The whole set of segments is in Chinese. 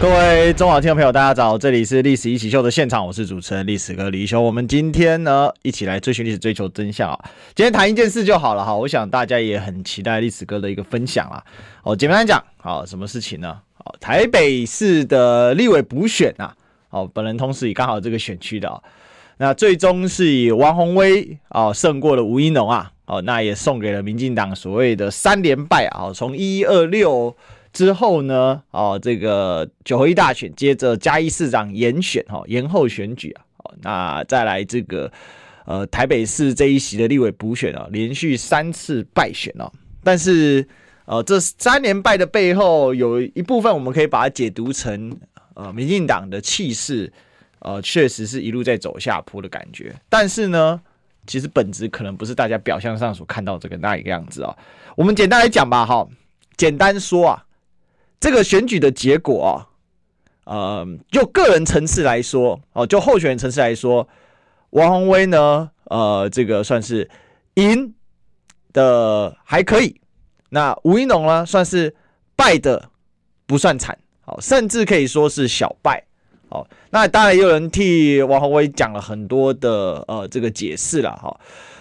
各位中华听众朋友，大家早，这里是《历史一起秀》的现场，我是主持人历史哥李修。我们今天呢，一起来追寻历史，追求真相啊！今天谈一件事就好了哈，我想大家也很期待历史哥的一个分享啊。哦，简单讲，好，什么事情呢？好，台北市的立委补选啊，哦，本人同时也刚好这个选区的啊，那最终是以王宏威啊胜过了吴怡农啊。哦，那也送给了民进党所谓的三连败啊！从一一二六之后呢，哦，这个九合一大选，接着嘉义市长延选哈，延后选举啊，哦，那再来这个呃台北市这一席的立委补选啊，连续三次败选哦。但是呃，这三连败的背后，有一部分我们可以把它解读成呃民进党的气势，呃，确实是一路在走下坡的感觉。但是呢，其实本质可能不是大家表象上所看到这个那一个样子啊。我们简单来讲吧，哈，简单说啊，这个选举的结果啊，呃，就个人层次来说，哦，就候选人层次来说，王宏威呢，呃，这个算是赢的还可以，那吴怡农呢，算是败的不算惨，好，甚至可以说是小败。好，那当然也有人替王宏威讲了很多的呃这个解释了哈。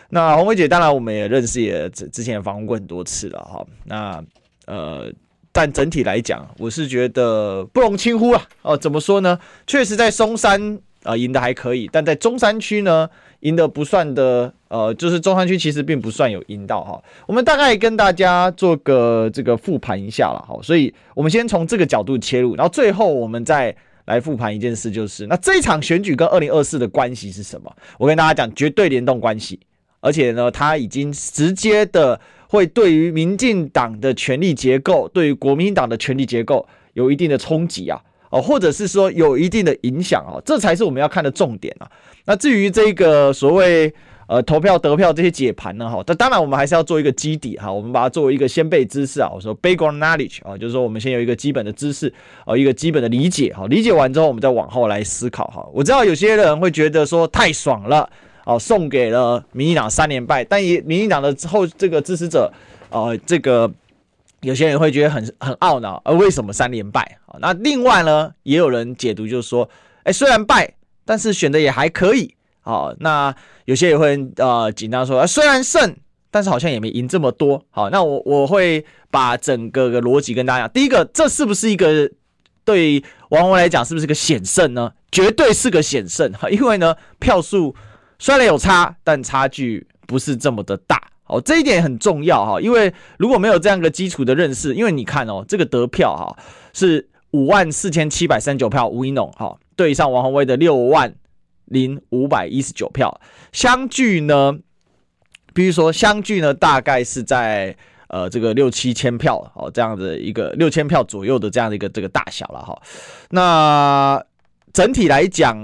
那宏威姐当然我们也认识，也之之前也访问过很多次了哈。那呃，但整体来讲，我是觉得不容轻忽啊。哦，怎么说呢？确实在松山啊赢得还可以，但在中山区呢赢得不算的呃，就是中山区其实并不算有赢到哈。我们大概跟大家做个这个复盘一下了哈。所以我们先从这个角度切入，然后最后我们再。来复盘一件事，就是那这一场选举跟二零二四的关系是什么？我跟大家讲，绝对联动关系，而且呢，它已经直接的会对于民进党的权力结构，对于国民党的权力结构有一定的冲击啊，哦，或者是说有一定的影响啊，这才是我们要看的重点啊。那至于这个所谓。呃，投票得票这些解盘呢，哈，那当然我们还是要做一个基底哈，我们把它作为一个先备知识啊，我说 background knowledge 啊，就是说我们先有一个基本的知识啊，一个基本的理解哈，理解完之后我们再往后来思考哈。我知道有些人会觉得说太爽了哦，送给了民进党三连败，但也民进党的后这个支持者，呃，这个有些人会觉得很很懊恼，而为什么三连败啊？那另外呢，也有人解读就是说，哎，虽然败，但是选的也还可以。好，那有些也会呃紧张说，虽然胜，但是好像也没赢这么多。好，那我我会把整个的逻辑跟大家讲。第一个，这是不是一个对王鸿薇来讲是不是个险胜呢？绝对是个险胜哈，因为呢票数虽然有差，但差距不是这么的大。好，这一点很重要哈，因为如果没有这样一个基础的认识，因为你看哦，这个得票哈是五万四千七百三十九票，吴一农哈对上王鸿薇的六万。零五百一十九票，相距呢，比如说相距呢，大概是在呃这个六七千票哦，这样的一个六千票左右的这样的一个这个大小了哈。那整体来讲，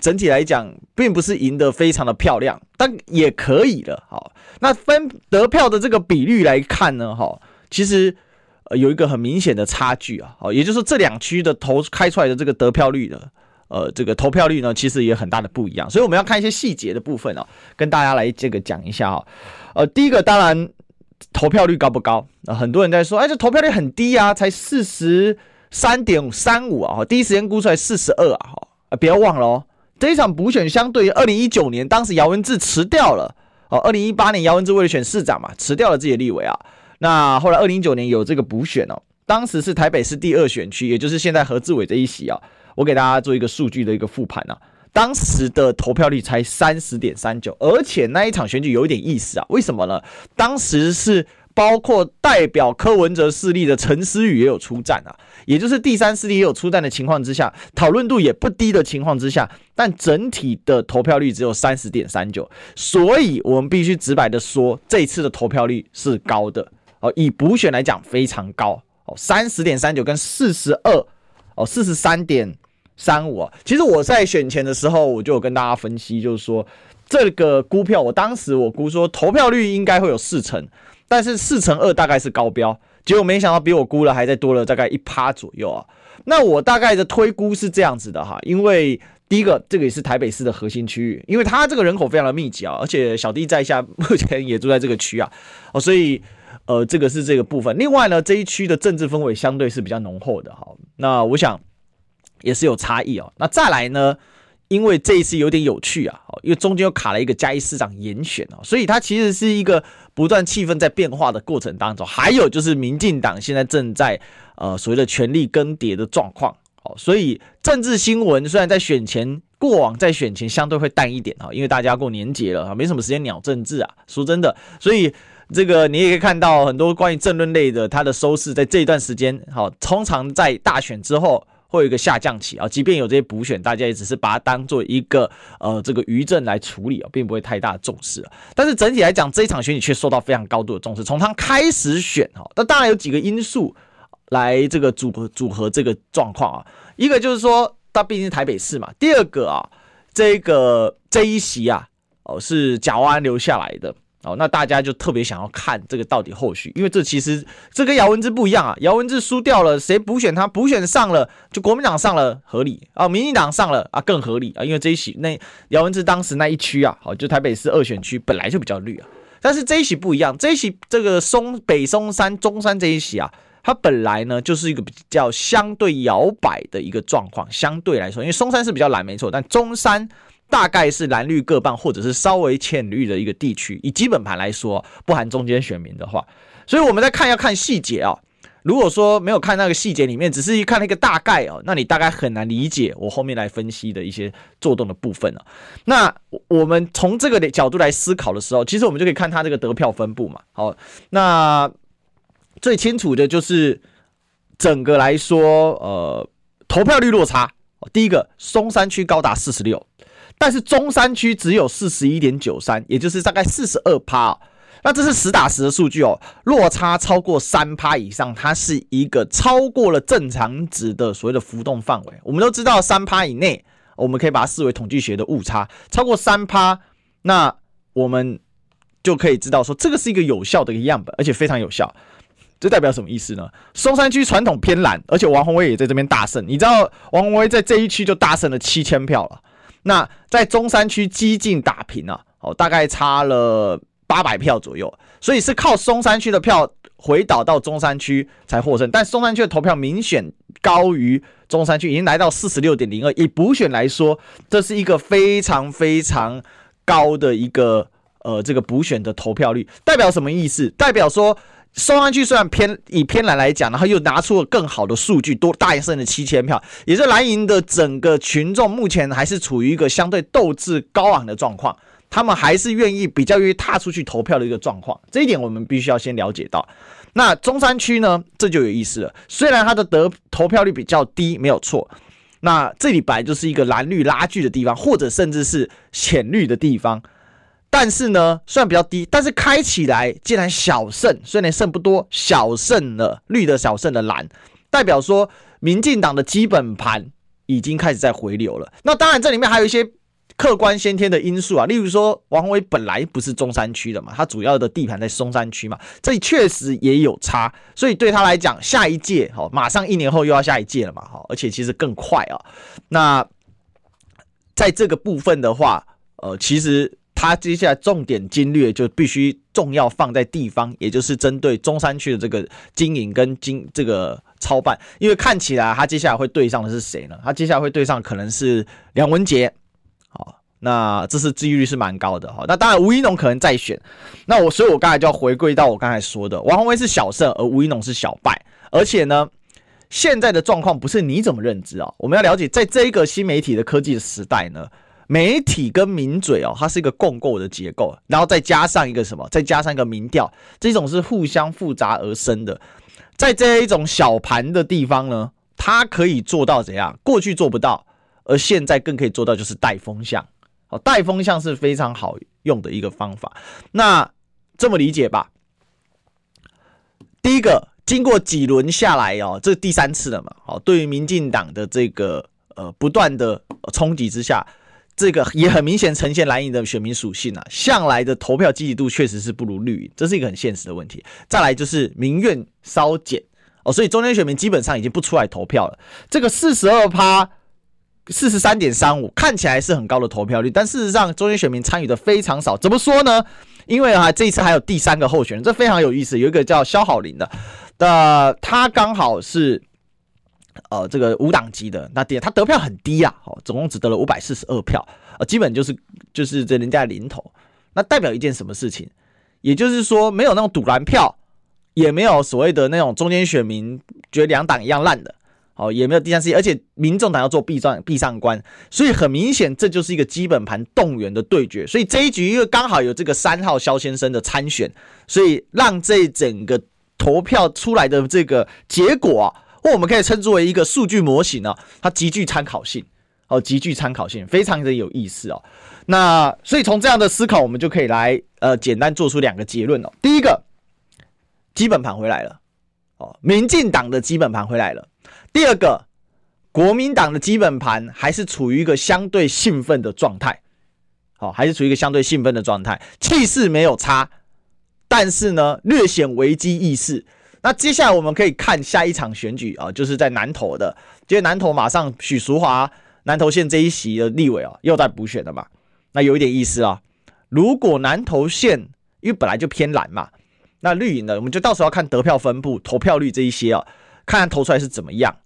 整体来讲，并不是赢得非常的漂亮，但也可以了哈。那分得票的这个比率来看呢，哈，其实呃有一个很明显的差距啊，好，也就是说这两区的投开出来的这个得票率的。呃，这个投票率呢，其实也很大的不一样，所以我们要看一些细节的部分哦，跟大家来这个讲一下哈。呃，第一个当然投票率高不高？呃，很多人在说，哎，这投票率很低啊，才四十三点三五啊，第一时间估出来四十二啊，哈啊，不要忘了哦，这一场补选相对于二零一九年，当时姚文智辞掉了。哦，二零一八年姚文智为了选市长嘛，辞掉了自己的立委啊，那后来二零一九年有这个补选哦，当时是台北市第二选区，也就是现在何志伟这一席啊。我给大家做一个数据的一个复盘啊，当时的投票率才三十点三九，而且那一场选举有一点意思啊，为什么呢？当时是包括代表柯文哲势力的陈思宇也有出战啊，也就是第三势力也有出战的情况之下，讨论度也不低的情况之下，但整体的投票率只有三十点三九，所以我们必须直白的说，这次的投票率是高的。哦，以补选来讲非常高。哦，三十点三九跟四十二哦，四十三点。三五。啊，其实我在选前的时候，我就有跟大家分析，就是说这个估票，我当时我估说投票率应该会有四成，但是四成二大概是高标，结果没想到比我估了还再多了大概一趴左右啊。那我大概的推估是这样子的哈，因为第一个这个也是台北市的核心区域，因为它这个人口非常的密集啊，而且小弟在下目前也住在这个区啊，哦，所以呃这个是这个部分。另外呢，这一区的政治氛围相对是比较浓厚的哈，那我想也是有差异哦。那再来呢？因为这一次有点有趣啊，因为中间又卡了一个嘉义市长严选啊，所以它其实是一个不断气氛在变化的过程当中。还有就是民进党现在正在呃所谓的权力更迭的状况，哦，所以政治新闻虽然在选前过往在选前相对会淡一点啊，因为大家过年节了啊，没什么时间鸟政治啊。说真的，所以这个你也可以看到很多关于政论类的它的收视在这一段时间，好，通常在大选之后。会有一个下降期啊，即便有这些补选，大家也只是把它当做一个呃这个余震来处理啊，并不会太大的重视。但是整体来讲，这一场选举却受到非常高度的重视。从他开始选哈，那当然有几个因素来这个组合组合这个状况啊。一个就是说，他毕竟是台北市嘛。第二个啊，这个这一席啊，哦是蒋万安留下来的。哦，那大家就特别想要看这个到底后续，因为这其实这跟姚文智不一样啊。姚文智输掉了，谁补选他？补选上了，就国民党上了合理啊，民进党上了啊更合理啊，因为这一席那姚文智当时那一区啊，好就台北市二选区本来就比较绿啊，但是这一席不一样，这一席这个松北松山中山这一席啊，它本来呢就是一个比较相对摇摆的一个状况，相对来说，因为松山是比较蓝没错，但中山。大概是蓝绿各半，或者是稍微浅绿的一个地区。以基本盘来说，不含中间选民的话，所以我们在看要看细节啊。如果说没有看那个细节里面，只是一看那个大概哦，那你大概很难理解我后面来分析的一些作动的部分了。那我们从这个角度来思考的时候，其实我们就可以看它这个得票分布嘛。好，那最清楚的就是整个来说，呃，投票率落差。第一个，松山区高达四十六。但是中山区只有四十一点九三，也就是大概四十二趴，那这是实打实的数据哦，落差超过三趴以上，它是一个超过了正常值的所谓的浮动范围。我们都知道三趴以内，我们可以把它视为统计学的误差，超过三趴，那我们就可以知道说这个是一个有效的一个样本，而且非常有效。这代表什么意思呢？松山区传统偏蓝，而且王宏威也在这边大胜，你知道王宏威在这一区就大胜了七千票了。那在中山区激进打平啊，哦，大概差了八百票左右，所以是靠松山区的票回导到中山区才获胜。但松山区的投票明显高于中山区，已经来到四十六点零二。以补选来说，这是一个非常非常高的一个呃这个补选的投票率，代表什么意思？代表说。松山区虽然偏以偏蓝来讲，然后又拿出了更好的数据，多大胜的七千票，也是蓝营的整个群众目前还是处于一个相对斗志高昂的状况，他们还是愿意比较愿意踏出去投票的一个状况，这一点我们必须要先了解到。那中山区呢，这就有意思了，虽然它的得投票率比较低，没有错，那这里本来就是一个蓝绿拉锯的地方，或者甚至是浅绿的地方。但是呢，虽然比较低，但是开起来竟然小胜，虽然胜不多，小胜了绿的小胜的蓝，代表说民进党的基本盘已经开始在回流了。那当然，这里面还有一些客观先天的因素啊，例如说王鸿薇本来不是中山区的嘛，他主要的地盘在松山区嘛，这里确实也有差，所以对他来讲，下一届好，马上一年后又要下一届了嘛，好，而且其实更快啊。那在这个部分的话，呃，其实。他接下来重点精略就必须重要放在地方，也就是针对中山区的这个经营跟经这个操办，因为看起来他接下来会对上的是谁呢？他接下来会对上可能是梁文杰，好，那这是几率是蛮高的哈。那当然吴怡农可能再选，那我所以我刚才就要回归到我刚才说的，王宏威是小胜，而吴怡农是小败，而且呢，现在的状况不是你怎么认知啊？我们要了解，在这一个新媒体的科技的时代呢。媒体跟名嘴哦，它是一个共构的结构，然后再加上一个什么？再加上一个民调，这种是互相复杂而生的。在这一种小盘的地方呢，它可以做到怎样？过去做不到，而现在更可以做到，就是带风向。好，带风向是非常好用的一个方法。那这么理解吧？第一个，经过几轮下来哦，这第三次了嘛。好，对于民进党的这个呃不断的冲击之下。这个也很明显呈现蓝营的选民属性啊，向来的投票积极度确实是不如绿营，这是一个很现实的问题。再来就是民怨稍减哦，所以中间选民基本上已经不出来投票了。这个四十二趴，四十三点三五看起来是很高的投票率，但事实上中间选民参与的非常少。怎么说呢？因为啊，这一次还有第三个候选人，这非常有意思，有一个叫萧好林的，的他刚好是。呃，这个无党籍的，那点他得票很低啊，哦，总共只得了五百四十二票，呃，基本就是就是这人家零头，那代表一件什么事情？也就是说，没有那种赌蓝票，也没有所谓的那种中间选民觉得两党一样烂的，哦，也没有第三势力，而且民众党要做壁上壁上观，所以很明显，这就是一个基本盘动员的对决。所以这一局因为刚好有这个三号萧先生的参选，所以让这整个投票出来的这个结果啊。或我们可以称之为一个数据模型呢，它极具参考性哦，极具参考性，非常的有意思哦。那所以从这样的思考，我们就可以来呃简单做出两个结论哦。第一个，基本盘回来了哦，民进党的基本盘回来了。第二个，国民党的基本盘还是处于一个相对兴奋的状态，好，还是处于一个相对兴奋的状态，气势没有差，但是呢，略显危机意识。那接下来我们可以看下一场选举啊，就是在南投的，因为南投马上许淑华南投县这一席的立委啊，又在补选了嘛，那有一点意思啊。如果南投县因为本来就偏蓝嘛，那绿营呢，我们就到时候要看得票分布、投票率这一些啊，看看投出来是怎么样。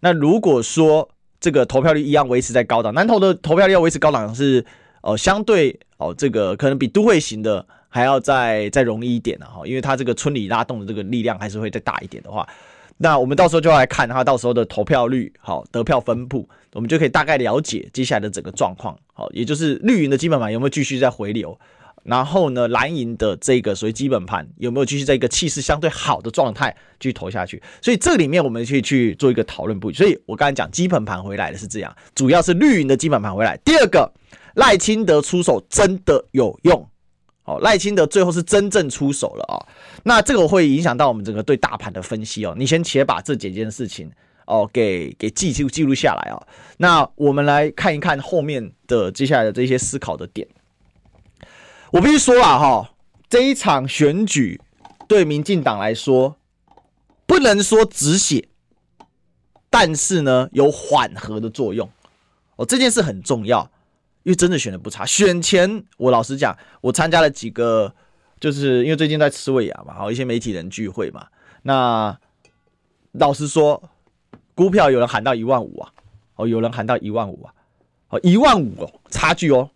那如果说这个投票率一样维持在高档，南投的投票率要维持高档是呃相对哦，这个可能比都会型的。还要再再容易一点了哈，因为它这个村里拉动的这个力量还是会再大一点的话，那我们到时候就要来看它到时候的投票率，好，得票分布，我们就可以大概了解接下来的整个状况，好，也就是绿营的基本盘有没有继续在回流，然后呢，蓝营的这个所谓基本盘有没有继续在一个气势相对好的状态继续投下去，所以这里面我们去去做一个讨论布局。所以我刚才讲基本盘回来的是这样，主要是绿营的基本盘回来。第二个，赖清德出手真的有用。哦，赖清德最后是真正出手了啊、哦，那这个会影响到我们整个对大盘的分析哦。你先且把这几件事情哦给给记记记录下来啊、哦。那我们来看一看后面的接下来的这些思考的点。我必须说啊，哈，这一场选举对民进党来说不能说止血，但是呢有缓和的作用哦，这件事很重要。因为真的选的不差，选前我老实讲，我参加了几个，就是因为最近在吃尾牙嘛，好一些媒体人聚会嘛。那老实说，股票有人喊到一万五啊，哦，有人喊到一万五啊，哦，一万五哦，差距哦，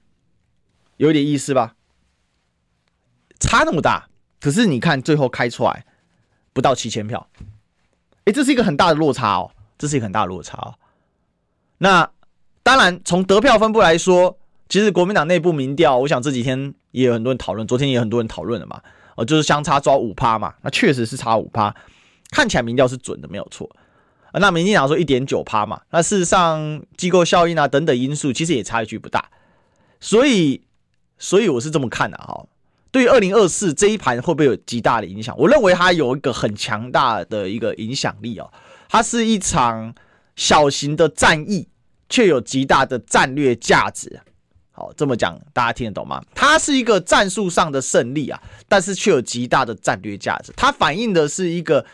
有点意思吧？差那么大，可是你看最后开出来不到七千票，诶，这是一个很大的落差哦，这是一个很大的落差哦。那。当然，从得票分布来说，其实国民党内部民调，我想这几天也有很多人讨论，昨天也有很多人讨论了嘛，哦，就是相差抓五趴嘛，那确实是差五趴，看起来民调是准的，没有错。那民进党说一点九趴嘛，那事实上机构效应啊等等因素，其实也差距不大，所以，所以我是这么看的哈。对于二零二四这一盘会不会有极大的影响？我认为它有一个很强大的一个影响力哦，它是一场小型的战役。却有极大的战略价值，好，这么讲大家听得懂吗？它是一个战术上的胜利啊，但是却有极大的战略价值。它反映的是一个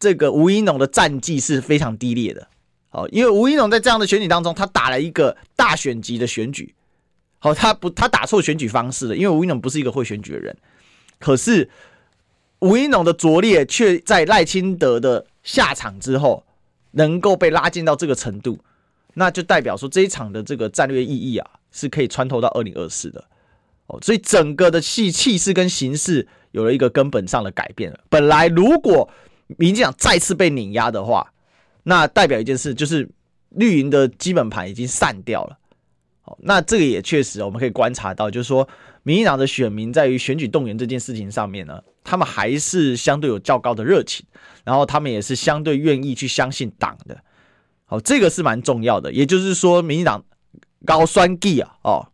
这个吴怡农的战绩是非常低劣的，好，因为吴怡农在这样的选举当中，他打了一个大选级的选举，好，他不他打错选举方式了，因为吴怡农不是一个会选举的人，可是吴怡农的拙劣却在赖清德的下场之后，能够被拉近到这个程度。那就代表说这一场的这个战略意义啊，是可以穿透到二零二四的哦，所以整个的气气势跟形势有了一个根本上的改变了。本来如果民进党再次被碾压的话，那代表一件事就是绿营的基本盘已经散掉了。哦，那这个也确实我们可以观察到，就是说民进党的选民在于选举动员这件事情上面呢，他们还是相对有较高的热情，然后他们也是相对愿意去相信党的。好，这个是蛮重要的，也就是说，民进党高选举啊，哦，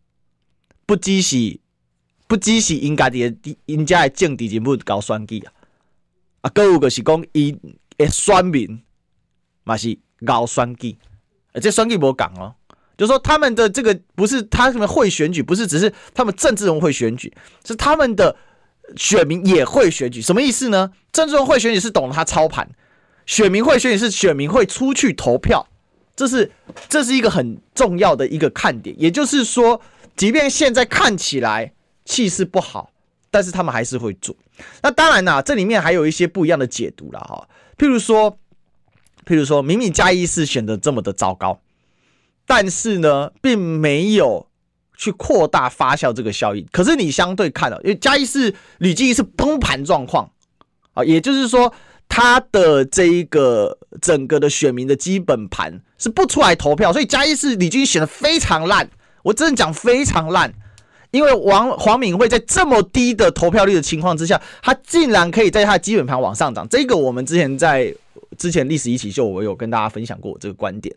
不只是不只是应该的，应该的政治人物高选举啊，啊，各有个是讲伊的选民嘛是高选举，而这选举无讲哦，就是说他们的这个不是他们会选举，不是只是他们政治人会选举，是他们的选民也会选举。什么意思呢？政治人会选举是懂得他操盘，选民会选举是选民会出去投票，这是这是一个很重要的一个看点。也就是说，即便现在看起来气势不好，但是他们还是会做。那当然啦，这里面还有一些不一样的解读了哈。譬如说，譬如说，明明嘉义市选的这么的糟糕，但是呢，并没有去扩大发酵这个效应。可是你相对看了，因为嘉义市屡经一次崩盘状况啊，也就是说，他的这一个整个的选民的基本盘是不出来投票，所以嘉义市李俊选的非常烂。我真的讲非常烂。因为王黄敏惠在这么低的投票率的情况之下，他竟然可以在他的基本盘往上涨，这个我们之前在之前历史一起秀，我有跟大家分享过这个观点。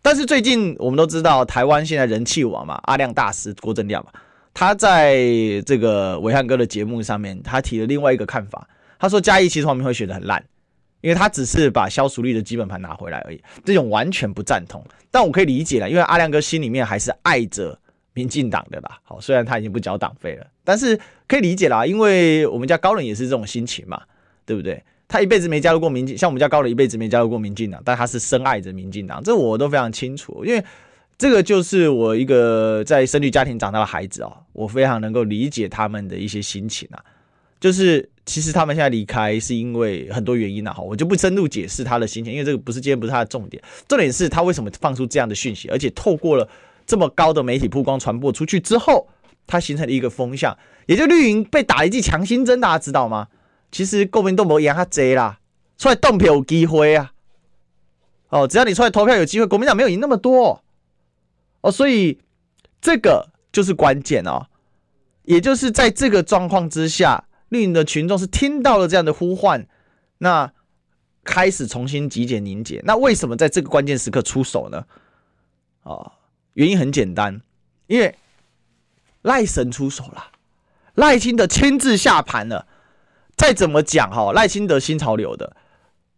但是最近我们都知道，台湾现在人气王嘛，阿亮大师郭正亮嘛，他在这个伟汉哥的节目上面，他提了另外一个看法，他说嘉义其实黄敏惠选得很烂，因为他只是把萧淑丽的基本盘拿回来而已，这种完全不赞同。但我可以理解了，因为阿亮哥心里面还是爱着。民进党的啦，好，虽然他已经不交党费了，但是可以理解啦，因为我们家高人也是这种心情嘛，对不对？他一辈子没加入过民进，像我们家高人一辈子没加入过民进党，但他是深爱着民进党，这我都非常清楚，因为这个就是我一个在深绿家庭长大的孩子哦，我非常能够理解他们的一些心情啊，就是其实他们现在离开是因为很多原因啊，好，我就不深入解释他的心情，因为这个不是今天不是他的重点，重点是他为什么放出这样的讯息，而且透过了。这么高的媒体曝光传播出去之后，它形成了一个风向，也就绿营被打一剂强心针，大家知道吗？其实国民党没赢他贼啦，出来投票有机会啊！哦，只要你出来投票有机会，国民党没有赢那么多哦，所以这个就是关键哦，也就是在这个状况之下，绿营的群众是听到了这样的呼唤，那开始重新集结凝结。那为什么在这个关键时刻出手呢？哦。原因很简单，因为赖神出手了，赖清德亲自下盘了。再怎么讲哈，赖清德新潮流的，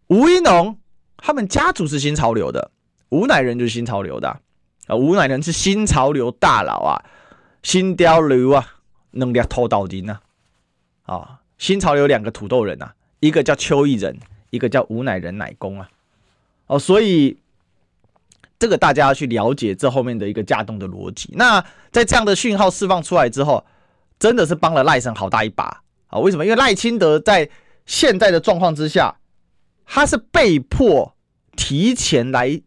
吴一农他们家族是新潮流的，吴乃仁就是新潮流的啊，吴乃仁是新潮流大佬啊，新潮流啊，能力拖到底呢啊，新潮流两个土豆人啊，一个叫邱义仁，一个叫吴乃仁乃公啊，哦，所以。这个大家要去了解这后面的一个架动的逻辑。那在这样的讯号释放出来之后，真的是帮了赖神好大一把啊！为什么？因为赖清德在现在的状况之下，他是被迫提前来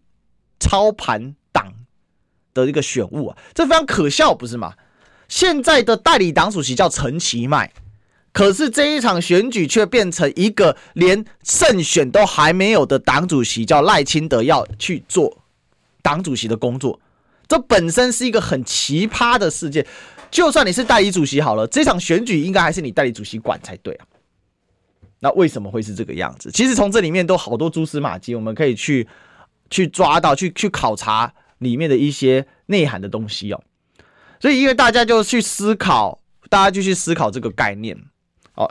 操盘党的一个选务啊，这非常可笑，不是吗？现在的代理党主席叫陈其迈，可是这一场选举却变成一个连胜选都还没有的党主席叫赖清德要去做。党主席的工作，这本身是一个很奇葩的事件。就算你是代理主席好了，这场选举应该还是你代理主席管才对啊。那为什么会是这个样子？其实从这里面都好多蛛丝马迹，我们可以去去抓到，去去考察里面的一些内涵的东西哦。所以，因为大家就去思考，大家就去思考这个概念哦。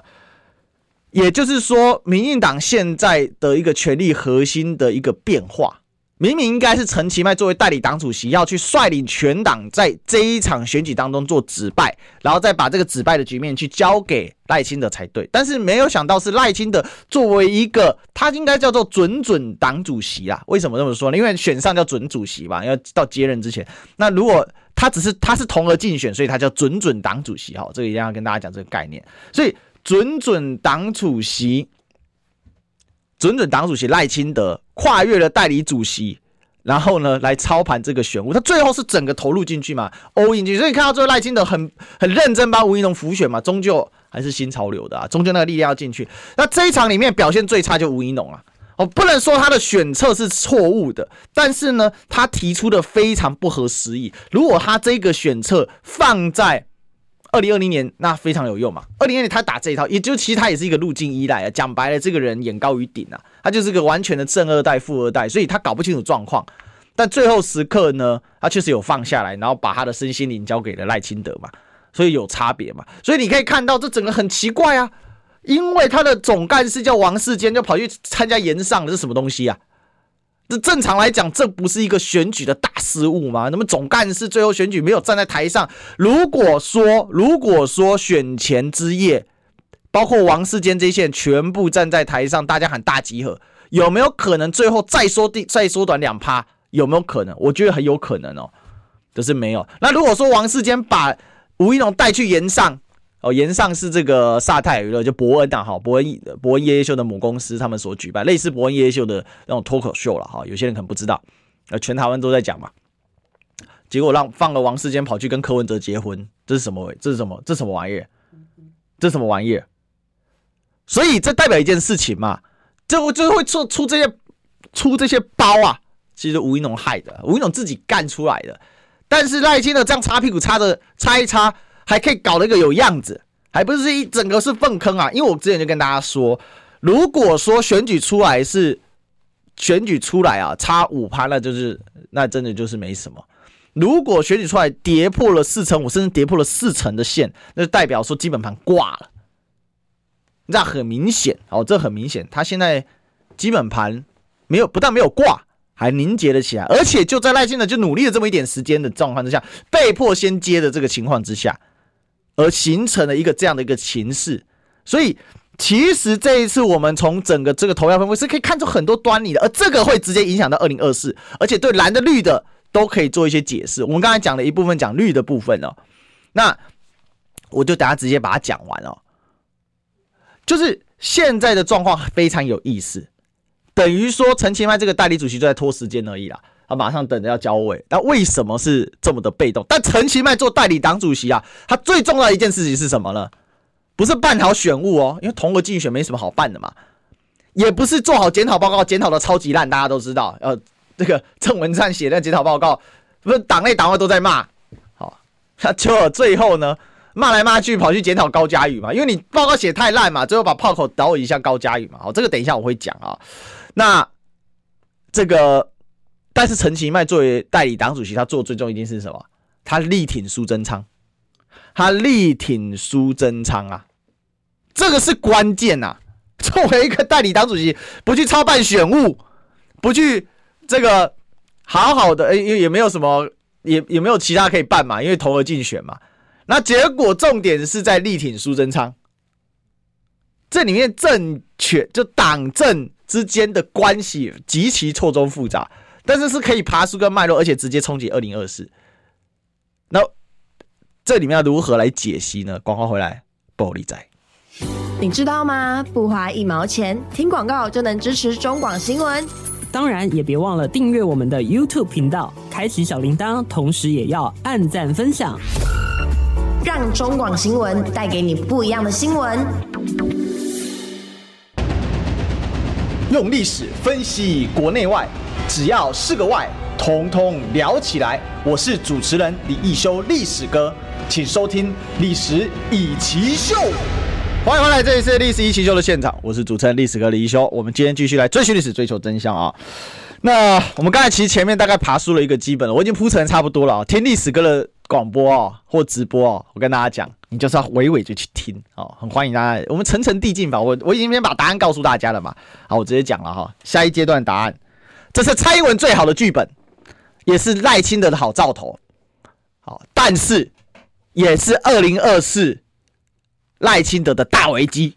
也就是说，民进党现在的一个权力核心的一个变化。明明应该是陈其迈作为代理党主席要去率领全党在这一场选举当中做止败，然后再把这个止败的局面去交给赖清德才对，但是没有想到是赖清德作为一个他应该叫做准准党主席啊？为什么这么说呢？因为选上叫准主席嘛，要到接任之前，那如果他只是他是同额竞选，所以他叫准准党主席哈，这个一定要跟大家讲这个概念。所以准准党主席。准准党主席赖清德跨越了代理主席，然后呢来操盘这个选务，他最后是整个投入进去嘛，all in 进去，所以看到最后赖清德很很认真帮吴怡农辅选嘛，终究还是新潮流的啊，终究那个力量要进去。那这一场里面表现最差就吴怡农啊，哦，不能说他的选策是错误的，但是呢，他提出的非常不合时宜。如果他这个选策放在二零二零年那非常有用嘛。二零二零年他打这一套，也就其实他也是一个路径依赖啊。讲白了，这个人眼高于顶啊，他就是个完全的正二代、富二代，所以他搞不清楚状况。但最后时刻呢，他确实有放下来，然后把他的身心灵交给了赖清德嘛，所以有差别嘛。所以你可以看到这整个很奇怪啊，因为他的总干事叫王世坚，就跑去参加延上的是什么东西啊？这正常来讲，这不是一个选举的大失误吗？那么总干事最后选举没有站在台上，如果说如果说选前之夜，包括王世坚这些人全部站在台上，大家喊大集合，有没有可能最后再缩第再缩短两趴？有没有可能？我觉得很有可能哦，可是没有。那如果说王世坚把吴一龙带去炎上。哦，炎上是这个萨泰娱乐，就伯恩呐，哈，伯恩伯恩夜夜秀的母公司，他们所举办类似伯恩夜夜秀的那种脱口秀了，哈，有些人可能不知道，呃，全台湾都在讲嘛。结果让放了王世坚跑去跟柯文哲结婚，这是什么？这是什么？这是什么玩意儿？这是什么玩意？所以这代表一件事情嘛，就就会出出这些出这些包啊，其实吴怡农害的，吴怡农自己干出来的，但是赖清德这样擦屁股擦着擦一擦。还可以搞了一个有样子，还不是一整个是粪坑啊！因为我之前就跟大家说，如果说选举出来是选举出来啊，差五趴，那就是那真的就是没什么。如果选举出来跌破了四成五，甚至跌破了四成的线，那就代表说基本盘挂了。那很明显哦，这很明显，他现在基本盘没有，不但没有挂，还凝结了起来，而且就在赖清德就努力了这么一点时间的状况之下，被迫先接的这个情况之下。而形成了一个这样的一个情势，所以其实这一次我们从整个这个投票分布是可以看出很多端倪的，而这个会直接影响到二零二四，而且对蓝的绿的都可以做一些解释。我们刚才讲了一部分讲绿的部分哦，那我就等下直接把它讲完哦。就是现在的状况非常有意思，等于说陈其迈这个代理主席就在拖时间而已啦。马上等着要交委，那为什么是这么的被动？但陈其迈做代理党主席啊，他最重要一件事情是什么呢？不是办好选务哦，因为同额竞选没什么好办的嘛，也不是做好检讨报告，检讨的超级烂，大家都知道。呃，这个郑文灿写的检讨报告，不是党内党外都在骂，好，那就最后呢，骂来骂去跑去检讨高嘉宇嘛，因为你报告写太烂嘛，最后把炮口导一下高嘉宇嘛。好，这个等一下我会讲啊。那这个。但是陈其迈作为代理党主席，他做最重一件事是什么？他力挺苏贞昌，他力挺苏贞昌啊，这个是关键呐。作为一个代理党主席，不去操办选务，不去这个好好的，因为也没有什么，也也没有其他可以办嘛，因为投额竞选嘛。那结果重点是在力挺苏贞昌，这里面政权就党政之间的关系极其错综复杂。但是是可以爬出个脉络，而且直接冲击二零二四。那这里面要如何来解析呢？广告回来，暴力仔，你知道吗？不花一毛钱，听广告就能支持中广新闻。当然，也别忘了订阅我们的 YouTube 频道，开启小铃铛，同时也要按赞分享，让中广新闻带给你不一样的新闻。用历史分析国内外。只要是个“外”，统统聊起来。我是主持人李一修，历史哥，请收听《历史易起 SHOW》。欢迎回来，这里是《历史易起 SHOW》的现场，我是主持人历史哥李一修。我们今天继续来追寻历史，追求真相啊！那我们刚才其实前面大概爬梳了一个基本了，我已经铺陈差不多了。听历史哥的广播哦，或直播哦，我跟大家讲，你就是要娓娓就去听哦，很欢迎大家。我们层层递进吧，我我已经先把答案告诉大家了嘛。好，我直接讲了哈，下一阶段答案。这是蔡英文最好的剧本，也是赖清德的好兆头。好，但是也是二零二四赖清德的大危机。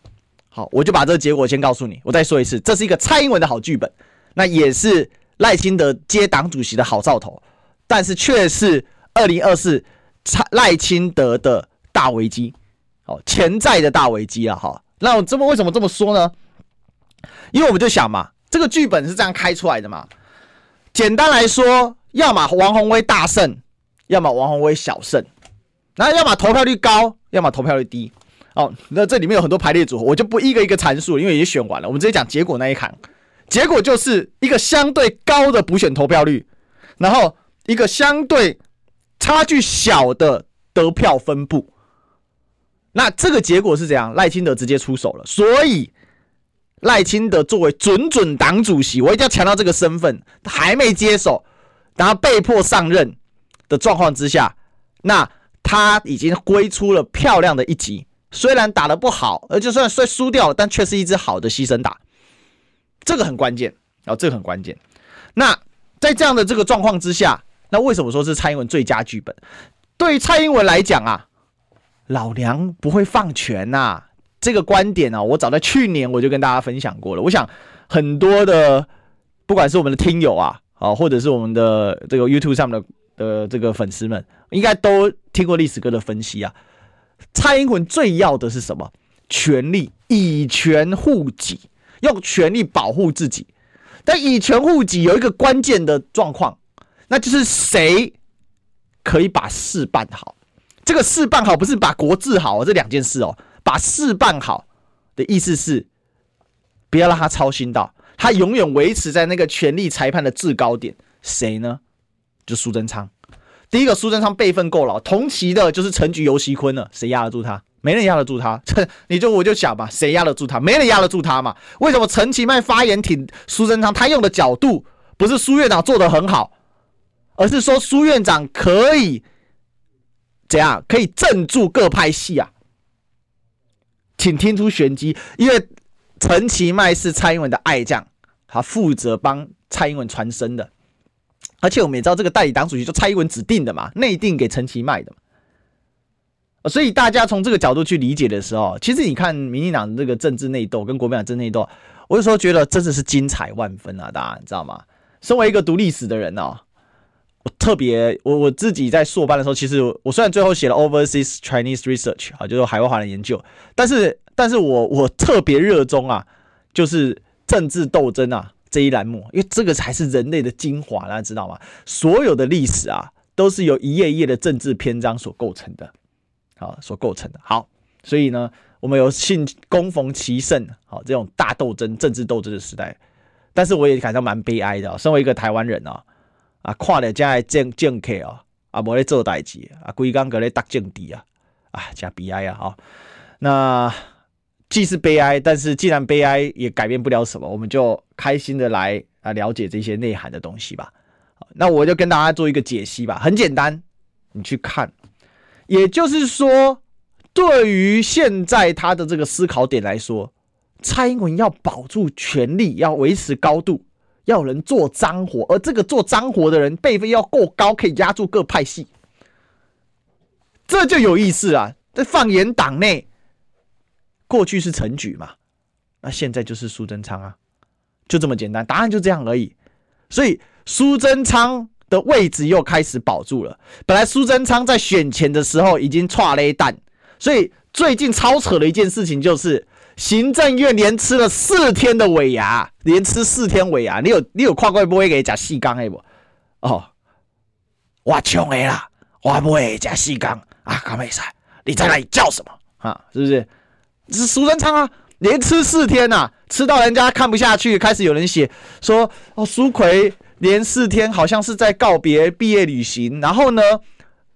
好，我就把这个结果先告诉你。我再说一次，这是一个蔡英文的好剧本，那也是赖清德接党主席的好兆头，但是却是二零二四蔡赖清德的大危机。好，潜在的大危机啊！哈，那我这么为什么这么说呢？因为我们就想嘛。这个剧本是这样开出来的嘛？简单来说，要么王宏威大胜，要么王宏威小胜，然后要么投票率高，要么投票率低。哦，那这里面有很多排列组合，我就不一个一个阐述，因为已经选完了。我们直接讲结果那一行，结果就是一个相对高的补选投票率，然后一个相对差距小的得票分布。那这个结果是怎样？赖清德直接出手了，所以。赖清德作为准准党主席，我一定要强调这个身份，还没接手，然后被迫上任的状况之下，那他已经挥出了漂亮的一击。虽然打得不好，而就算虽输掉了，但却是一支好的牺牲打。这个很关键啊，这个很关键。那在这样的这个状况之下，那为什么说是蔡英文最佳剧本？对于蔡英文来讲啊，老娘不会放权呐、啊。这个观点、啊，我早在去年我就跟大家分享过了。我想很多的，不管是我们的听友啊，啊，或者是我们的这个 YouTube 上的的这个粉丝们，应该都听过历史哥的分析啊。蔡英文最要的是什么？权力，以权护己，用权力保护自己。但以权护己有一个关键的状况，那就是谁可以把事办好。这个事办好不是把国治好，这两件事哦。把事办好的意思是，不要让他操心到，他永远维持在那个权力裁判的制高点。谁呢？就苏贞昌。第一个，苏贞昌辈分够老，同期的就是陈菊、游锡坤了，谁压得住他？没人压得住他。你就我就想吧，谁压得住他？没人压得住他嘛。为什么陈其迈发言挺苏贞昌？他用的角度不是苏院长做的很好，而是说苏院长可以怎样？可以镇住各派系啊。请听出玄机，因为陈其迈是蔡英文的爱将，他负责帮蔡英文传声的，而且我们也知道这个代理党主席就蔡英文指定的嘛，内定给陈其迈的嘛，所以大家从这个角度去理解的时候，其实你看民进党的这个政治内斗跟国民党政治内斗，我有时候觉得真的是精彩万分啊！大家你知道吗？身为一个读历史的人哦，我特别我我自己在硕班的时候，其实我虽然最后写了 Overseas Chinese Research 啊，就是海外华人研究，但是，但是我我特别热衷啊，就是政治斗争啊这一栏目，因为这个才是人类的精华，大家知道吗？所有的历史啊，都是由一页一页的政治篇章所构成的，好，所构成的。好，所以呢，我们有幸恭逢其盛，好，这种大斗争、政治斗争的时代，但是我也感到蛮悲哀的，身为一个台湾人啊。啊，看了这政政客哦，啊，无咧做代志啊，规工搁咧打政治啊，啊，真悲哀啊！哈，那既是悲哀，但是既然悲哀也改变不了什么，我们就开心的来啊了解这些内涵的东西吧。那我就跟大家做一个解析吧，很简单，你去看，也就是说，对于现在他的这个思考点来说，蔡英文要保住权力，要维持高度。要有人做脏活，而这个做脏活的人辈分要够高，可以压住各派系，这就有意思啊！在放眼党内，过去是陈菊嘛，那现在就是苏贞昌啊，就这么简单，答案就这样而已。所以苏贞昌的位置又开始保住了。本来苏贞昌在选前的时候已经剉咧等，所以最近超扯的一件事情就是。行政院连吃了四天的尾牙，连吃四天尾牙，你有你有看过不会给假细钢的不？哦，我穷的啦，我不会假细钢啊，卡梅赛，你在那里叫什么啊？是不是？是苏贞昌啊，连吃四天呐、啊，吃到人家看不下去，开始有人写说哦，苏奎连四天好像是在告别毕业旅行，然后呢，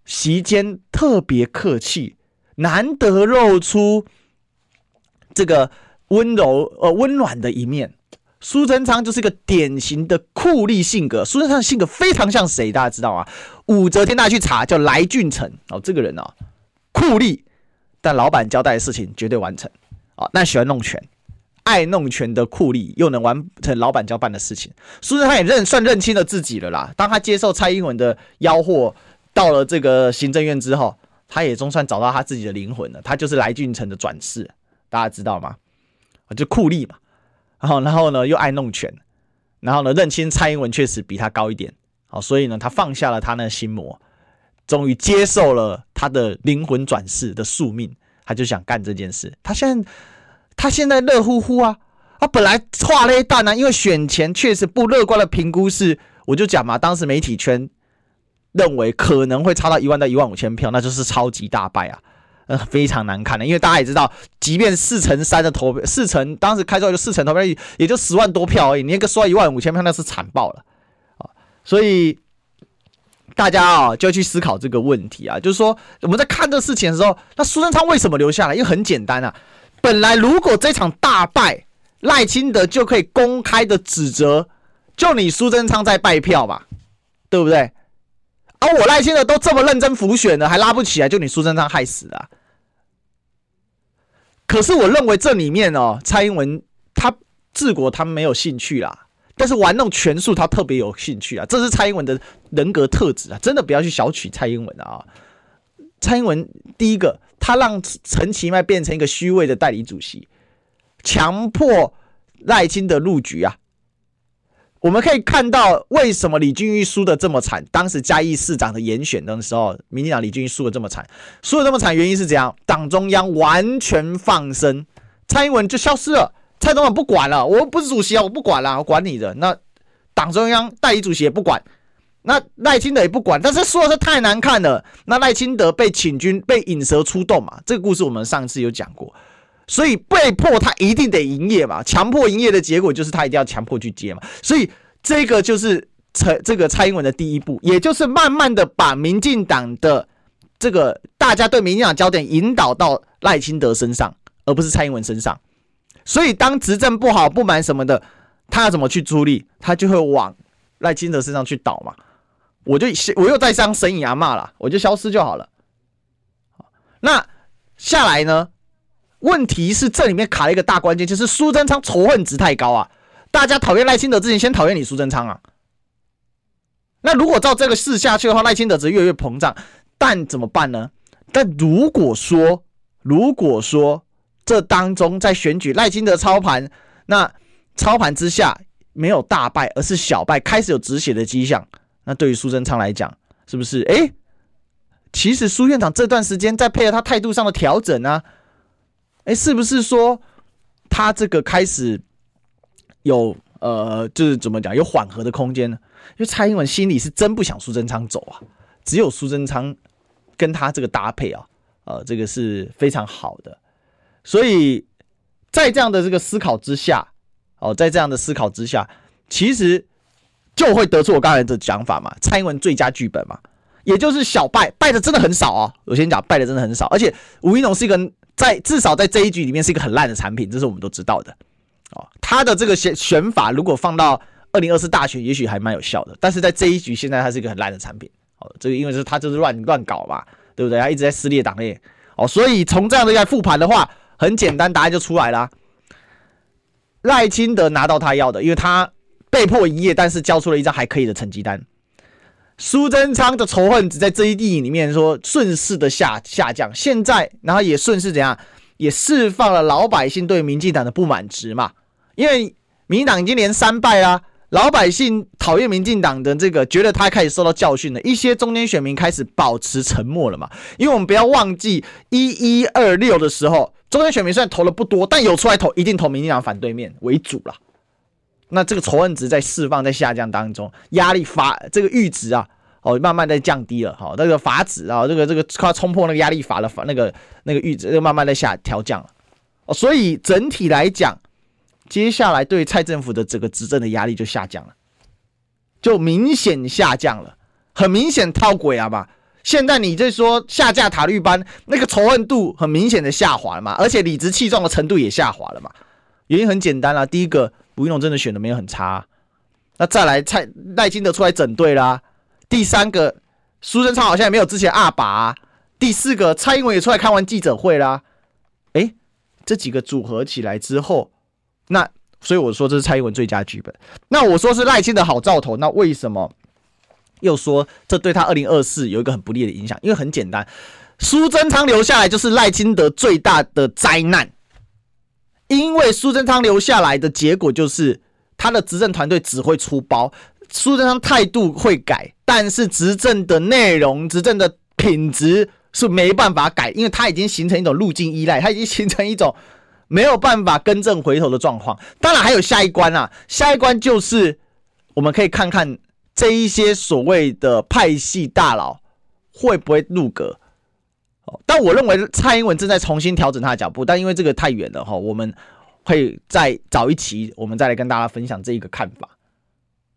席间特别客气，难得露出。这个温柔呃温暖的一面，苏贞昌就是一个典型的酷吏性格。苏贞昌的性格非常像谁？大家知道吗？武则天大家去查，叫来俊臣哦。这个人哦，酷吏，但老板交代的事情绝对完成哦。那喜欢弄权，爱弄权的酷吏，又能完成老板交办的事情。苏贞昌也认算认清了自己了啦。当他接受蔡英文的吆喝，到了这个行政院之后，他也总算找到他自己的灵魂了。他就是来俊臣的转世。大家知道吗？就酷吏嘛，然后然后呢又爱弄权，然后呢认清蔡英文确实比他高一点，好，所以呢他放下了他那心魔，终于接受了他的灵魂转世的宿命，他就想干这件事。他现在他现在热乎乎啊，他本来剉咧等啊，因为选前确实不乐观的评估是，我就讲嘛，当时媒体圈认为可能会差到一万到一万五千票，那就是超级大败啊。呃，非常难看的，因为大家也知道，即便四成三的投，四成当时开出来就四成投票，也就十万多票而已，你那个刷一万五千票，那是惨爆了啊！所以大家啊，就要去思考这个问题啊，就是说我们在看这个事情的时候，那苏贞昌为什么留下来？因为很简单啊，本来如果这场大败，赖清德就可以公开的指责，就你苏贞昌在败票吧，对不对？而、啊、我赖清德都这么认真辅选了，还拉不起来，就你苏贞昌害死了、可是我认为这里面哦，蔡英文他治国他没有兴趣啦，但是玩弄权术他特别有兴趣啊，这是蔡英文的人格特质啊，真的不要去小觑蔡英文啊。蔡英文第一个，他让陈其迈变成一个虚位的代理主席，强迫赖清德入局啊。我们可以看到，为什么李俊毅输的这么惨？当时嘉义市长的严选的时候，民进党李俊毅输的这么惨，输的这么惨，原因是怎样？党中央完全放生，蔡英文就消失了，蔡总统不管了，我不是主席啊，我不管了，我管你的。那党中央代理主席也不管，那赖清德也不管，但是说的是太难看了。那赖清德被请军，被引蛇出洞嘛，这个故事我们上次有讲过。所以被迫他一定得营业嘛，强迫营业的结果就是他一定要强迫去接嘛。所以这个就是蔡这个蔡英文的第一步，也就是慢慢的把民进党的这个大家对民进党焦点引导到赖清德身上，而不是蔡英文身上。所以当执政不好、不满什么的，他要怎么去处理，他就会往赖清德身上去倒嘛。我就我又在上生涯骂了，我就消失就好了。那下来呢？问题是这里面卡了一个大关键，就是苏贞昌仇恨值太高啊！大家讨厌赖清德之前，先讨厌你苏贞昌啊。那如果照这个势下去的话，赖清德值越来越膨胀。但怎么办呢？但如果说，如果说这当中在选举赖清德操盘，那操盘之下没有大败，而是小败，开始有止血的迹象，那对于苏贞昌来讲，是不是？诶，其实苏院长这段时间在配合他态度上的调整呢、啊？哎，是不是说他这个开始有呃，就是怎么讲，有缓和的空间呢？因为蔡英文心里是真不想苏贞昌走啊，只有苏贞昌跟他这个搭配啊，呃，这个是非常好的。所以在这样的这个思考之下，哦，在这样的思考之下，其实就会得出我刚才的讲法嘛，蔡英文最佳剧本嘛，也就是小败，败的真的很少啊。我先讲败的真的很少，而且吴一龙是一个。在至少在这一局里面是一个很烂的产品，这是我们都知道的哦。他的这个选选法如果放到二零二四大选，也许还蛮有效的。但是在这一局，现在它是一个很烂的产品哦。这个因为是他就是乱乱搞嘛，对不对？他一直在撕裂党内哦。所以从这样的一个复盘的话，很简单，答案就出来了。赖清德拿到他要的，因为他被迫营业，但是交出了一张还可以的成绩单。苏贞昌的仇恨值在这一电影里面说顺势的下下降，现在然后也顺势怎样，也释放了老百姓对民进党的不满值嘛，因为民进党已经连三败啦，老百姓讨厌民进党的这个，觉得他开始受到教训了，一些中间选民开始保持沉默了嘛，因为我们不要忘记一一二六的时候，中间选民虽然投了不多，但有出来投，一定投民进党反对面为主了。那这个仇恨值在释放，在下降当中，压力阀这个阈值啊，哦，慢慢在降低了，哈，那个阀值啊，这个这个快冲破那个压力阀了，阀那个那个阈值又慢慢在下调降了，哦，所以整体来讲，接下来对蔡政府的这个执政的压力就下降了，就明显下降了，很明显套轨啊嘛，现在你在说下架塔绿班，那个仇恨度很明显的下滑了嘛，而且理直气壮的程度也下滑了嘛，原因很简单啦，第一个。吴怡农真的选的没有很差，那再来蔡赖清德出来整队啦。第三个苏贞昌好像也没有之前二把、啊。第四个蔡英文也出来开完记者会啦。诶，这几个组合起来之后，那所以我说这是蔡英文最佳剧本。那我说是赖清德好兆头，那为什么又说这对他二零二四有一个很不利的影响？因为很简单，苏贞昌留下来就是赖清德最大的灾难。因为苏贞昌留下来的结果就是他的执政团队只会出包，苏贞昌态度会改，但是执政的内容、执政的品质是没办法改，因为他已经形成一种路径依赖，他已经形成一种没有办法更正回头的状况。当然还有下一关啊，下一关就是我们可以看看这一些所谓的派系大佬会不会入阁。但我认为蔡英文正在重新调整他的脚步，但因为这个太远了哈，我们会再找一期，我们再来跟大家分享这一个看法。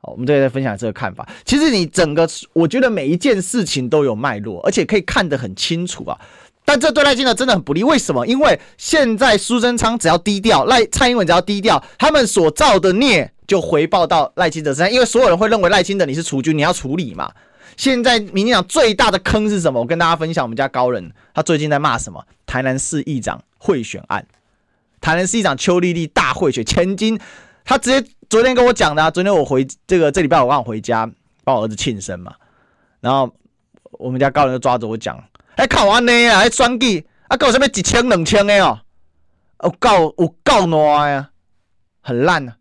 好，我们再来分享这个看法。其实你整个，我觉得每一件事情都有脉络，而且可以看得很清楚啊。但这对赖清德真的很不利，为什么？因为现在苏贞昌只要低调，赖蔡英文只要低调，他们所造的孽就回报到赖清德身上，因为所有人会认为赖清德你是储君，你要处理嘛。现在民进党最大的坑是什么？我跟大家分享，我们家高人他最近在骂什么？台南市议长贿选案，台南市议长邱丽丽大贿选，千金他直接昨天跟我讲的啊，昨天我回这个这礼拜我刚好回家帮我儿子庆生嘛，然后我们家高人就抓着我讲，哎，考完呢啊，还双计啊，搞什么几千两千的哦，我告我告哪呀，很烂啊，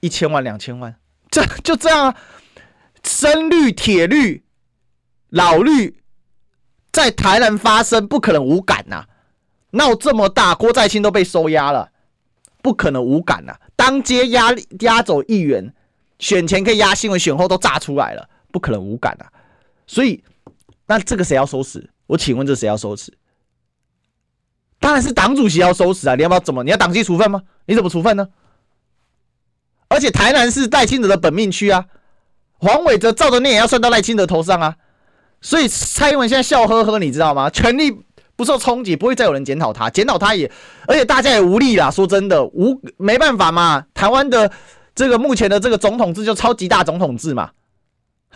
一千万两千万，这就这样啊，深绿铁绿老绿在台南发生，不可能无感呐、啊，闹这么大，郭在清都被收押了。不可能无感呐、啊！当街压压走议员，选前可以压新闻，选后都炸出来了，不可能无感啊！所以，那这个谁要收拾？我请问这谁要收拾？当然是党主席要收拾啊！你要不要怎么？你要党纪处分吗？你怎么处分呢？而且台南是赖清德的本命区啊，黄伟哲照着念也要算到赖清德头上啊！所以蔡英文现在笑呵呵，你知道吗？权力。不受冲击，不会再有人检讨他，检讨他也，而且大家也无力啦。说真的，无没办法嘛。台湾的这个目前的这个总统制就超级大总统制嘛，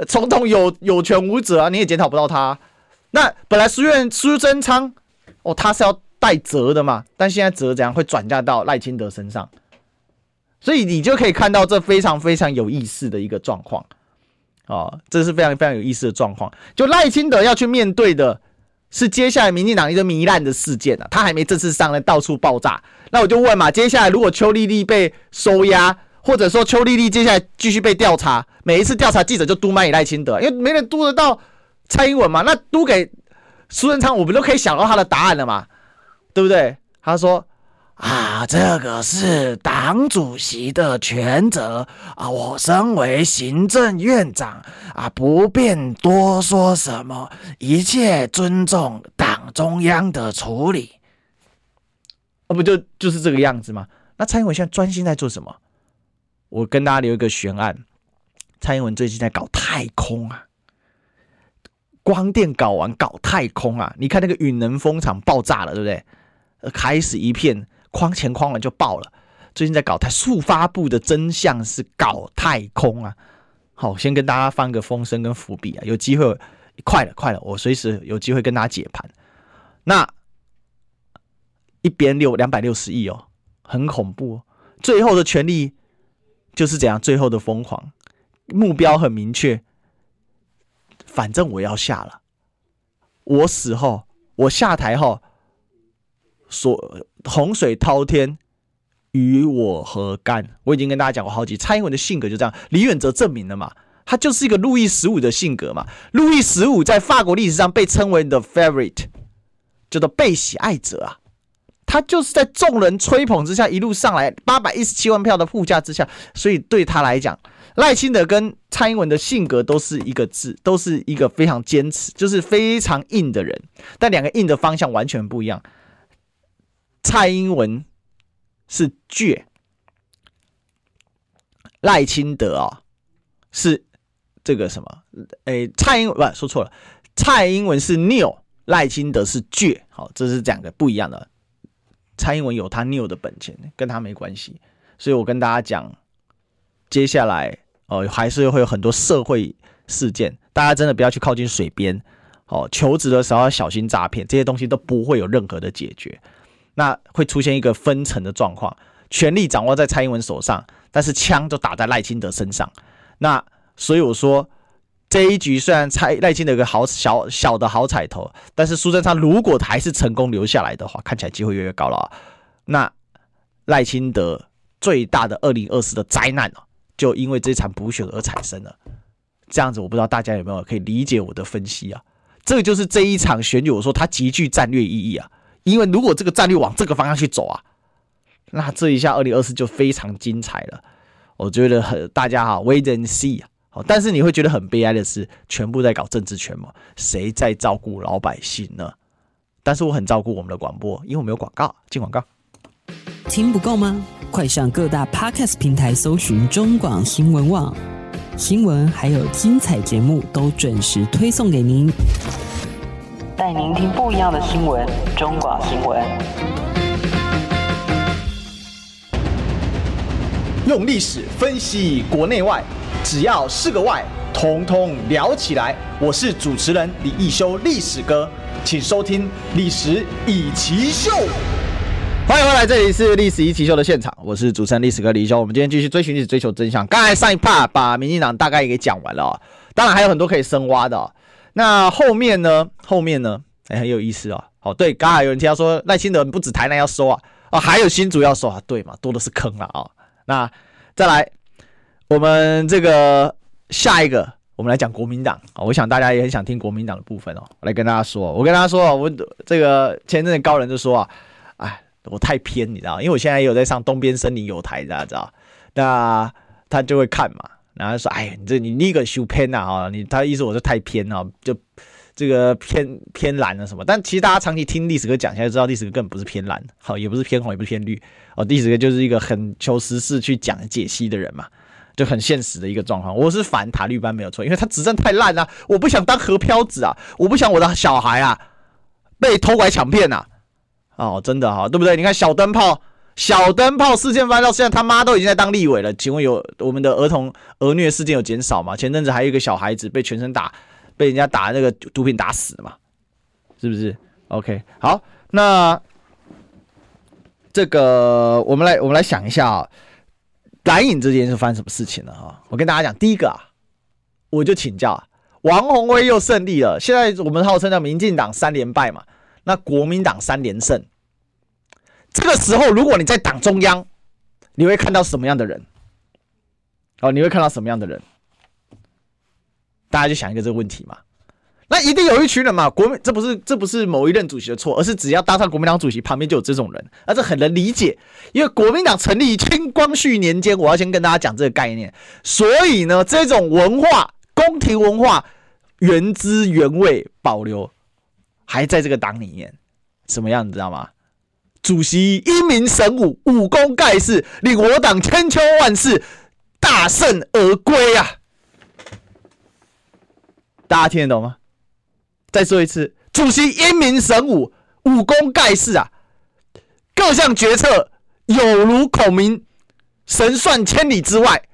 总统有有权无责啊，你也检讨不到他。那本来苏院苏贞昌哦，他是要带责的嘛，但现在责怎样会转嫁到赖清德身上，所以你就可以看到这非常非常有意思的一个状况哦，这是非常非常有意思的状况。就赖清德要去面对的。是接下来民进党一个糜烂的事件啊，他还没正式上来，到处爆炸。那我就问嘛，接下来如果邱丽丽被收押，或者说邱丽丽接下来继续被调查，每一次调查记者就督麦以赖清德，因为没人督得到蔡英文嘛，那督给苏贞昌，我们都可以想到他的答案了嘛，对不对？他说。啊，这个是党主席的权责啊！我身为行政院长啊，不便多说什么，一切尊重党中央的处理。啊，不就就是这个样子吗？那蔡英文现在专心在做什么？我跟大家留一个悬案：蔡英文最近在搞太空啊，光电搞完搞太空啊！你看那个允能风场爆炸了，对不对？开始一片。框前框完就爆了。最近在搞太速发布的真相是搞太空啊。好，先跟大家放个风声跟伏笔啊。有机会，快了快了，我随时有机会跟大家解盘。那一边六两百六十亿哦，很恐怖哦。最后的权利就是这样，最后的疯狂，目标很明确。反正我要下了，我死后，我下台后。所洪水滔天，与我何干？我已经跟大家讲过好几，蔡英文的性格就这样。李远哲证明了嘛，他就是一个路易十五的性格嘛。路易十五在法国历史上被称为 the favorite，叫做被喜爱者啊。他就是在众人吹捧之下一路上来，八百一十七万票的护驾之下，所以对他来讲，赖清德跟蔡英文的性格都是一个字，都是一个非常坚持，就是非常硬的人。但两个硬的方向完全不一样。蔡英文是倔，赖清德啊、哦、是这个什么？哎，蔡英文不说错了，蔡英文是拗，赖清德是倔。好，这是两个不一样的。蔡英文有他拗的本钱，跟他没关系。所以我跟大家讲，接下来哦，还是会有很多社会事件，大家真的不要去靠近水边。哦，求职的时候要小心诈骗，这些东西都不会有任何的解决。那会出现一个分层的状况，权力掌握在蔡英文手上，但是枪就打在赖清德身上。那所以我说这一局虽然蔡赖清德有个好小小的好彩头，但是苏贞昌如果还是成功留下来的话，看起来机会越来越高了啊。那赖清德最大的二零二四的灾难哦，就因为这场补选而产生了。这样子我不知道大家有没有可以理解我的分析啊？这个就是这一场选举，我说它极具战略意义啊。因为如果这个战略往这个方向去走啊，那这一下二零二四就非常精彩了。我觉得很大家哈，wait and see 啊。好，但是你会觉得很悲哀的是，全部在搞政治权嘛，谁在照顾老百姓呢？但是我很照顾我们的广播，因为我们有广告，进广告。听不够吗？快上各大 podcast 平台搜寻中广新闻网，新闻还有精彩节目都准时推送给您。带您听不一样的新闻，中广新闻。用历史分析国内外，只要是个“外”，统统聊起来。我是主持人李易修，历史哥，请收听《历史易起 SHOW》。欢迎回来，这里是历史一奇秀的现场，我是主持人历史哥李一修。我们今天继续追寻历史，追求真相。刚才上一 part 把民进党大概也给讲完了，当然还有很多可以深挖的。那后面呢？后面呢？哎，很有意思啊。哦，对，刚才有人提到说赖清德不止台南要收啊，哦，还有新竹要收啊，对嘛，多的是坑啊。哦，那再来，我们这个下一个，我们来讲国民党啊。我想大家也很想听国民党的部分哦。我来跟大家说，我跟大家说，我这个前阵子高人就说啊，哎。我太偏，你知道，因为我现在也有在上东边森林有台，大家知道，那他就会看嘛，然后说，哎，你这你那个修偏呐啊，你他意思我是太偏啊，就这个偏偏蓝了什么，但其实大家长期听历史哥讲，现在知道历史哥根本不是偏蓝，好，也不是偏红，也不是偏绿，哦，历史哥就是一个很求实事去讲解析的人嘛，就很现实的一个状况。我是反塔绿班没有错，因为他执政太烂了，我不想当河漂子啊，我不想我的小孩啊被偷拐抢骗呐。哦，真的哈，对不对？你看小灯泡，小灯泡事件发生到现在，他妈都已经在当立委了。请问有我们的儿童儿虐事件有减少吗？前阵子还有一个小孩子被全身打，被人家打那个毒品打死了嘛？是不是？OK，好，那这个我们来我们来想一下啊，蓝影之间是发生什么事情了啊？我跟大家讲，第一个啊，我就请教王鸿薇又胜利了。现在我们号称叫民进党三连败嘛。那国民党三连胜，这个时候如果你在党中央，你会看到什么样的人？哦，你会看到什么样的人？大家就想一个这个问题嘛。那一定有一群人嘛，国民这不是这不是某一任主席的错，而是只要当上国民党主席，旁边就有这种人，而这很能理解。因为国民党成立清光绪年间，我要先跟大家讲这个概念。所以呢，这种文化宫廷文化原汁原味保留。还在这个党里面，什么样你知道吗？主席英明神武，武功盖世，令我党千秋万世，大胜而归啊！大家听得懂吗？再说一次，主席英明神武，武功盖世啊！各项决策有如孔明神算千里之外，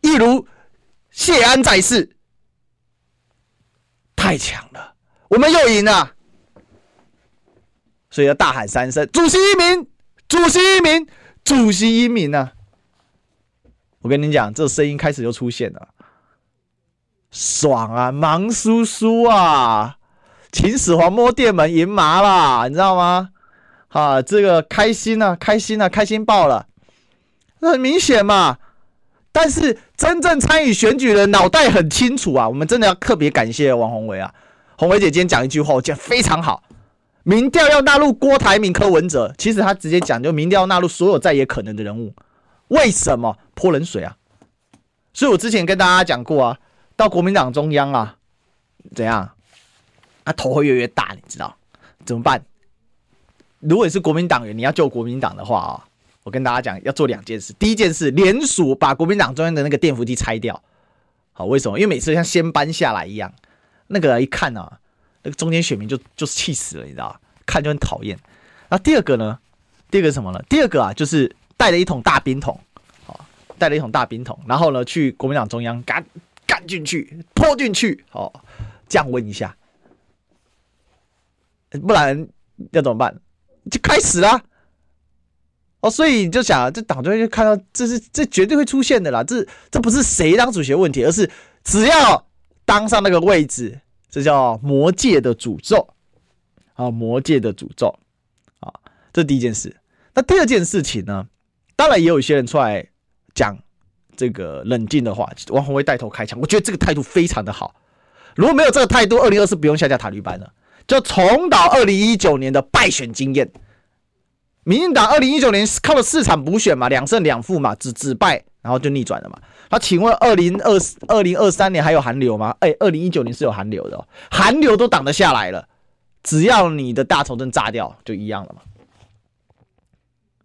一如谢安在世，太强了！我们又赢了。所以要大喊三声：“主席英明，主席英明，主席英明啊！”我跟你讲，这声音开始就出现了，爽啊，忙叔叔啊，秦始皇摸电门赢麻了，你知道吗？啊，这个开心啊，开心啊，开心爆了，很明显嘛。但是真正参与选举的脑袋很清楚啊，我们真的要特别感谢王宏伟啊，宏伟姐今天讲一句话，我觉得非常好。民调要纳入郭台铭、柯文哲，其实他直接讲，就民调要纳入所有在野可能的人物。为什么泼冷水啊？所以我之前跟大家讲过啊，到国民党中央啊，怎样？他头会越来越大，你知道怎么办？如果你是国民党员，你要救国民党的话啊，我跟大家讲，要做两件事。第一件事，联署把国民党中央的那个电扶梯拆掉。好，为什么？因为每次像先搬下来一样，那个一看啊。那个中间选民就就是气死了，你知道吧？看就很讨厌。那第二个呢？第二个什么呢？第二个啊，就是带了一桶大冰桶，好，带了一桶大冰桶，然后呢，去国民党中央干干进去，泼进去，好，降温一下。不然要怎么办？就开始啦。哦，所以你就想，这党中央就看到，这是这绝对会出现的啦。这这不是谁当主席的问题，而是只要当上那个位置。这叫魔界的诅咒啊！魔界的诅咒啊！这第一件事。那第二件事情呢？当然也有一些人出来讲这个冷静的话。王鸿薇带头开枪，我觉得这个态度非常的好。如果没有这个态度，二零二四不用下架塔绿班了，就重蹈二零一九年的败选经验。民进党二零一九年靠了四场补选嘛，两胜两负嘛，只只败，然后就逆转了嘛。那请问二零二二零二三年还有寒流吗？哎，二零一九年是有寒流的哦，寒流都挡得下来了，只要你的大头阵炸掉，就一样了嘛，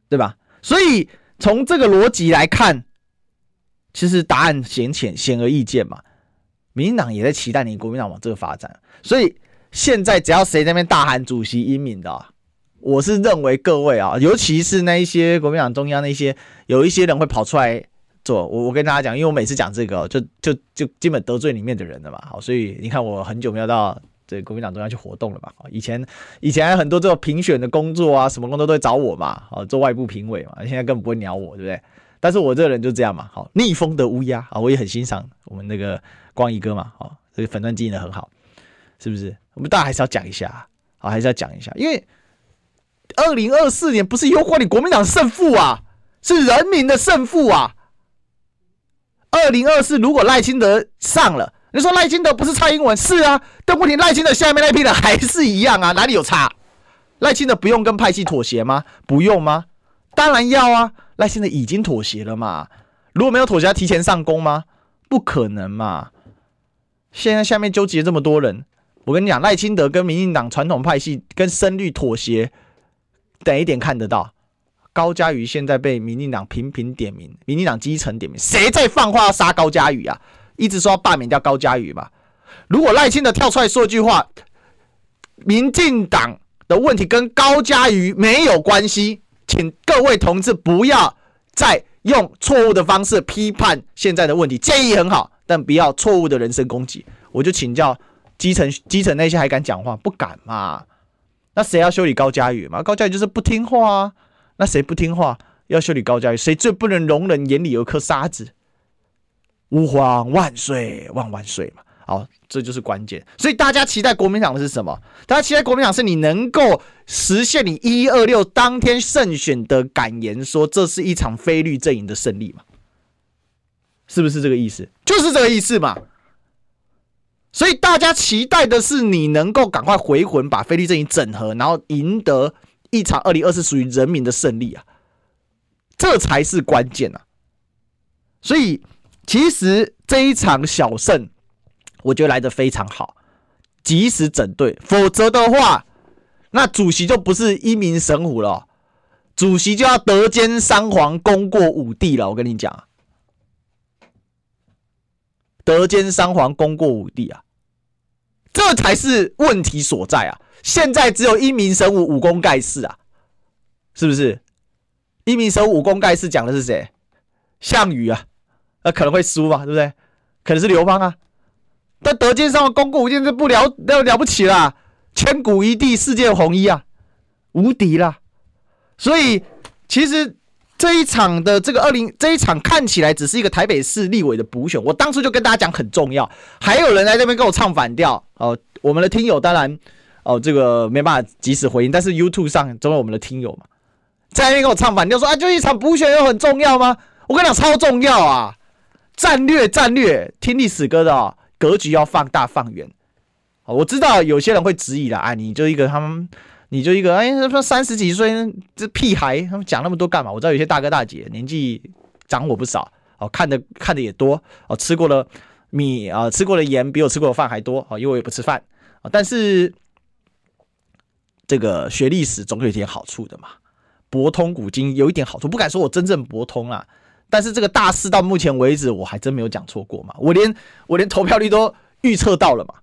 对吧？所以从这个逻辑来看，其实答案显浅，显而易见嘛。民进党也在期待你国民党往这个发展，所以现在只要谁在那边大喊主席英明的。我是认为各位啊，尤其是那一些国民党中央那些，有一些人会跑出来做。我我跟大家讲，因为我每次讲这个，就就就基本得罪里面的人了嘛。好，所以你看我很久没有到这国民党中央去活动了嘛。以前以前很多这种评选的工作啊，什么工作都会找我嘛，好，做外部评委嘛。现在根本不会鸟我，对不对？但是我这个人就这样嘛，好，逆风的乌鸦啊，我也很欣赏我们那个光一哥嘛，好，这个粉钻经营的很好，是不是？我们大家还是要讲一下，好，还是要讲一下，因为二零二四年不是攸关你国民党胜负啊，是人民的胜负啊。二零二四如果赖清德上了，你说赖清德不是蔡英文？是啊，但问题赖清德下面那批人还是一样啊，哪里有差？赖清德不用跟派系妥协吗？不用吗？当然要啊，赖清德已经妥协了嘛。如果没有妥协，他提前上攻吗？不可能嘛。现在下面纠结这么多人，我跟你讲，赖清德跟民进党传统派系跟深绿妥协，等一点看得到。高嘉瑜现在被民进党频频点名，民进党基层点名，谁在放话要杀高嘉瑜啊？一直说要罢免掉高嘉瑜嘛。如果赖清德跳出来说一句话，民进党的问题跟高嘉瑜没有关系，请各位同志不要再用错误的方式批判现在的问题。建议很好，但不要错误的人身攻击。我就请教基层基层那些还敢讲话？不敢嘛？那谁要修理高嘉瑜嘛？高嘉瑜就是不听话啊。那谁不听话要修理高嘉瑜？谁最不能容忍眼里有颗沙子？吾皇万岁万万岁嘛！好，这就是关键。所以大家期待国民党的是什么？大家期待国民党是你能够实现你一二六当天胜选的感言，说这是一场非绿阵营的胜利嘛？是不是这个意思？就是这个意思嘛。所以大家期待的是你能够赶快回魂，把非绿阵营整合，然后赢得。一场二零二四属于人民的胜利啊，这才是关键啊！所以其实这一场小胜，我觉得来得非常好，及时整队，否则的话，那主席就不是一名神虎了，主席就要德兼三皇，功过五帝了。我跟你讲，德兼三皇，功过五帝啊，这才是问题所在啊！现在只有一名神武武功盖世啊，是不是？一名神武武功盖世讲的是谁？项羽啊，那可能会输嘛，对不对？可能是刘邦啊。但德兼三皇功过五帝就不了了了不起啦，千古一帝，世界红衣啊，无敌啦。所以其实这一场的这个二零这一场看起来只是一个台北市立委的补选，我当初就跟大家讲很重要。还有人来这边跟我唱反调哦，我们的听友当然。哦，这个没办法及时回应，但是 YouTube 上总有我们的听友嘛，在那边跟我唱反调说啊，就一场补选又很重要吗？我跟你讲，超重要啊！战略战略，听历史歌的哦，格局要放大放远。我知道有些人会质疑了啊，你就一个他们，你就一个哎，说三十几岁这屁孩，他们讲那么多干嘛？我知道有些大哥大姐年纪长我不少，哦，看的看的也多，哦，吃过了米啊，吃过了盐比我吃过的饭还多，哦，因为我也不吃饭，但是。这个学历史总有一点好处的嘛，博通古今有一点好处，不敢说我真正博通啊，但是这个大事到目前为止我还真没有讲错过嘛，我连我连投票率都预测到了嘛，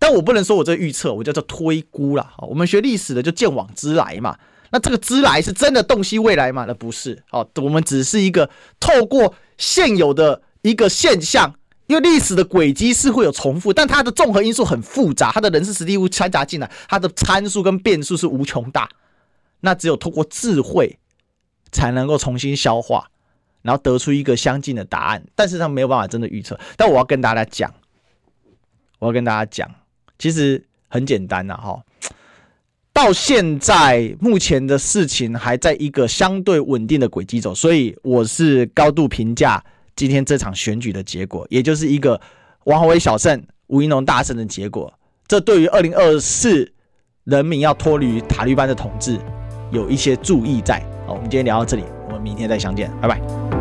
但我不能说我这预测，我叫做推估啦。我们学历史的就见往知来嘛，那这个知来是真的洞悉未来吗？那不是哦，我们只是一个透过现有的一个现象。因为历史的轨迹是会有重复，但它的综合因素很复杂，它的人事实地物掺杂进来，它的参数跟变数是无穷大。那只有透过智慧，才能够重新消化，然后得出一个相近的答案。但是它没有办法真的预测。但我要跟大家讲，我要跟大家讲，其实很简单呐，哈。到现在目前的事情还在一个相对稳定的轨迹走，所以我是高度评价。今天这场选举的结果，也就是一个王宏伟小胜、吴怡农大胜的结果。这对于二零二四人民要脱离塔利班的统治，有一些注意在。好，我们今天聊到这里，我们明天再相见，拜拜。